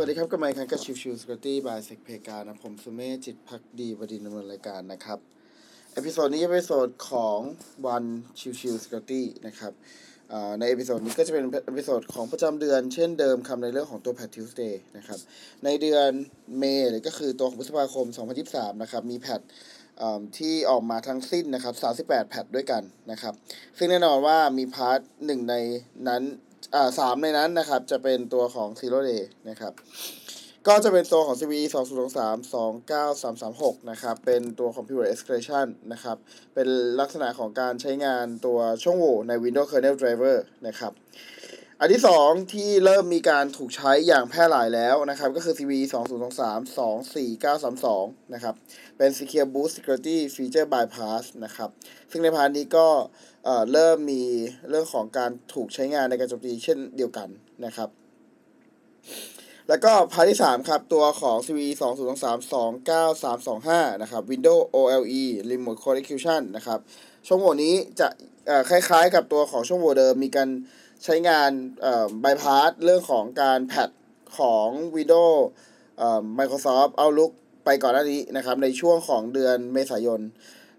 สวัสดีครับกลับมาพบกันกับ Chill Chill Security by SecPlayground นะผมสุเมธจิตภักดีบดินทร์ดำเนินรายการนะครับ episode นี้จะเป็นเอพิโซดของวัน Chill Chill Security นะครับอ่าใน episode นี้ก็จะเป็น episode ของประจำเดือนเช่นเดิมครับในเรื่องของตัว Patch Tuesday นะครับในเดือนเมษหรือก็คือตัวของพฤษภาคม 2023 นะครับมี patch อ่าที่ออกมาทั้งสิ้นนะครับ 38 patch ด้วยกันนะครับ ซึ่งแน่นอนว่ามีพาร์ทหนึ่งในนั้น อ่าสามในนั้นนะครับ จะเป็นตัวของ Zero Day นะครับ ก็จะเป็นตัวของ CVE 2 0 2 3 2 9 3 3 6นะครับ เป็นตัว Computer Escalation นะครับ เป็นลักษณะของการใช้งานตัวช่องโหว่ใน Windows Kernel Driver นะครับ อันที่ 2 ที่เริ่มมีการถูกใช้อย่างแพร่หลายแล้วนะครับ ก็คือ CVE 2 0 2 3 2 4 9 3 2 นะครับ เป็น Secure boost Security Feature Bypass นะครับ ซึ่งในพาร์ทนี้ก็เริ่มมีเรื่องของการถูกใช้งานในการโจมตีเช่นเดียวกันนะครับ แล้วก็พาร์ทที่ 3 ครับ ตัวของ CVE 2 0 2 3 2 9 3 2 5 นะครับ Windows OLE Remote Code Execution นะครับ ช่องโหว่นี้จะ คล้ายๆ กับตัวของช่องโหว่เดิม มีการใช้งานเอ่อบายพาสเรื่องของการ patch ของ Windows เอ่อ Microsoft Outlook ไปก่อนหน้านี้นะครับ ในช่วงของเดือนเมษายน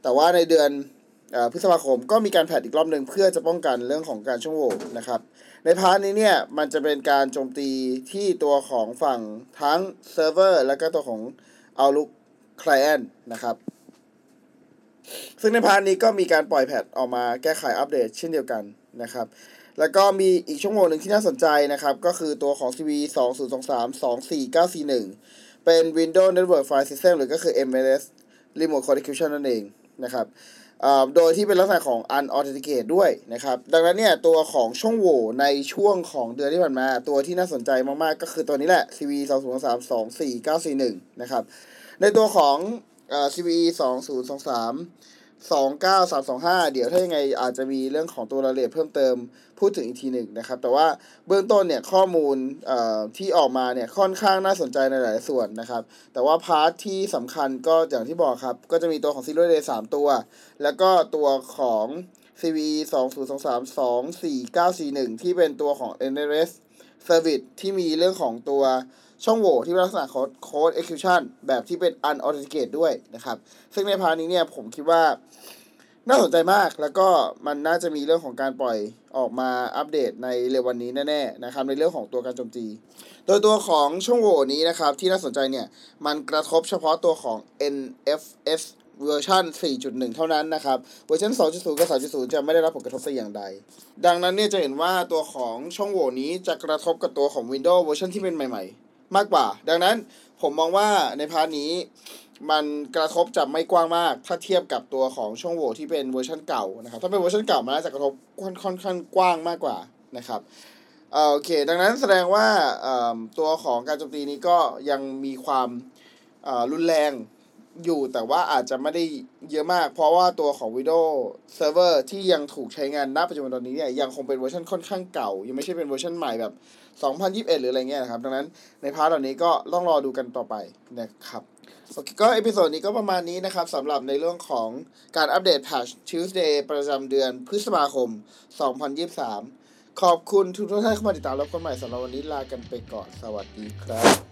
แต่ว่าในเดือนพฤษภาคมก็มีการ patch อีกรอบหนึ่งเพื่อจะป้องกันเรื่องของการช่องโหว่นะครับ ในพาร์ทนี้เนี่ยมันจะเป็นการโจมตีที่ตัวของฝั่งทั้งเซิร์ฟเวอร์แล้วก็ตัวของ Outlook Client นะครับ ซึ่งใน patch นี้ก็มีการปล่อย patch ออกมาแก้ไขอัปเดตเช่นเดียวกันนะครับ แล้วก็มีอีกช่องโหว่หนึ่งที่น่าสนใจนะครับ ก็คือตัวของ CV 2 0 2 3 2 4 9 4 1 เป็น Windows Network File System หรือก็คือ MLS Remote Code Execution นั่นเองนะครับอ่าโดยที่เป็นลักษณะของ unauthenticated ด้วยนะครับ ดังนั้นเนี่ยตัวของช่องโหว่ในช่วงของเดือนที่ผ่านมา ตัวที่น่าสนใจมาก ๆ ก็คือตัวนี้แหละ CV 2 0 3 2 4 9 4 1นะครับ ในตัวของ อ่อ CVE 2 0 2 3 2 9 3 2 5เดี๋ยวถ้ายังไงอาจจะมีเรื่องของตัวรายละเอียดเพิ่มเติมพูดถึงอีกทีหนึ่งนะครับ แต่ว่าเบื้องต้นเนี่ยข้อมูลที่ออกมาเนี่ยค่อนข้างน่าสนใจในหลายส่วนนะครับ แต่ว่าพาร์ทที่สำคัญก็อย่างที่บอกครับ ก็จะมีตัวของ Zero Day 3ตัว แล้วก็ตัวของ CVE 2 0 2 3 2 4 9 4 1 ที่เป็นตัวของ NFS Service ที่มีเรื่องของตัว ช่องโหว่ที่เป็นลักษณะของ Code Execution แบบที่เป็น Unauthenticate ด้วยนะครับ ซึ่งในพาร์ทนี้เนี่ยผมคิดว่าน่าสนใจมากแล้วก็มันน่าจะมีเรื่องของการปล่อยออกมาอัปเดตในเร็ววันนี้แน่ๆนะครับในเรื่องของตัวการโจมตี โดยตัวของช่องโหว่นี้นะครับที่น่าสนใจเนี่ยมันกระทบเฉพาะตัวของ NFS เวอร์ชัน4.1 เท่านั้นนะครับ เวอร์ชัน2.0 กับ 3.0 จะไม่ได้รับผลกระทบแต่อย่างใด ดังนั้นเนี่ยจะเห็นว่าตัวของช่องโหว่นี้จะกระทบกับตัวของ Windows เวอร์ชันที่เป็นใหม่ๆ มากกว่า ดังนั้นผมมองว่าใน part นี้มันกระทบจะไม่กว้างมาก ถ้าเทียบกับตัวของช่องโหว่ที่เป็นเวอร์ชันเก่านะครับถ้าเป็นเวอร์ชันเก่ามันน่าจะกระทบค่อนข้างกว้างมากกว่านะครับโอเค ดังนั้นแสดงว่าตัวของการโจมตีนี้ก็ยังมีความรุนแรง อยู่แต่ว่าอาจจะไม่ได้เยอะมาก เพราะว่าตัวของ Windows Server ที่ยังถูกใช้งานณปัจจุบันตอนนี้เนี่ยยังคงเป็นเวอร์ชันค่อนข้างเก่า ยังไม่ใช่เป็นเวอร์ชันใหม่แบบ 2021 หรืออะไรเงี้ยนะครับ ดังนั้นใน part เหล่านี้ก็ต้องรอดูกันต่อไปนะครับโอเคก็ episode นี้ก็ประมาณนี้นะครับสำหรับในเรื่องของการอัปเดต Patch Tuesday ประจำเดือนพฤษภาคม 2023 ขอบคุณทุกท่านที่เข้ามาติดตามแล้วพบกันใหม่สำหรับวันนี้ลากันไปก่อนสวัสดีครับ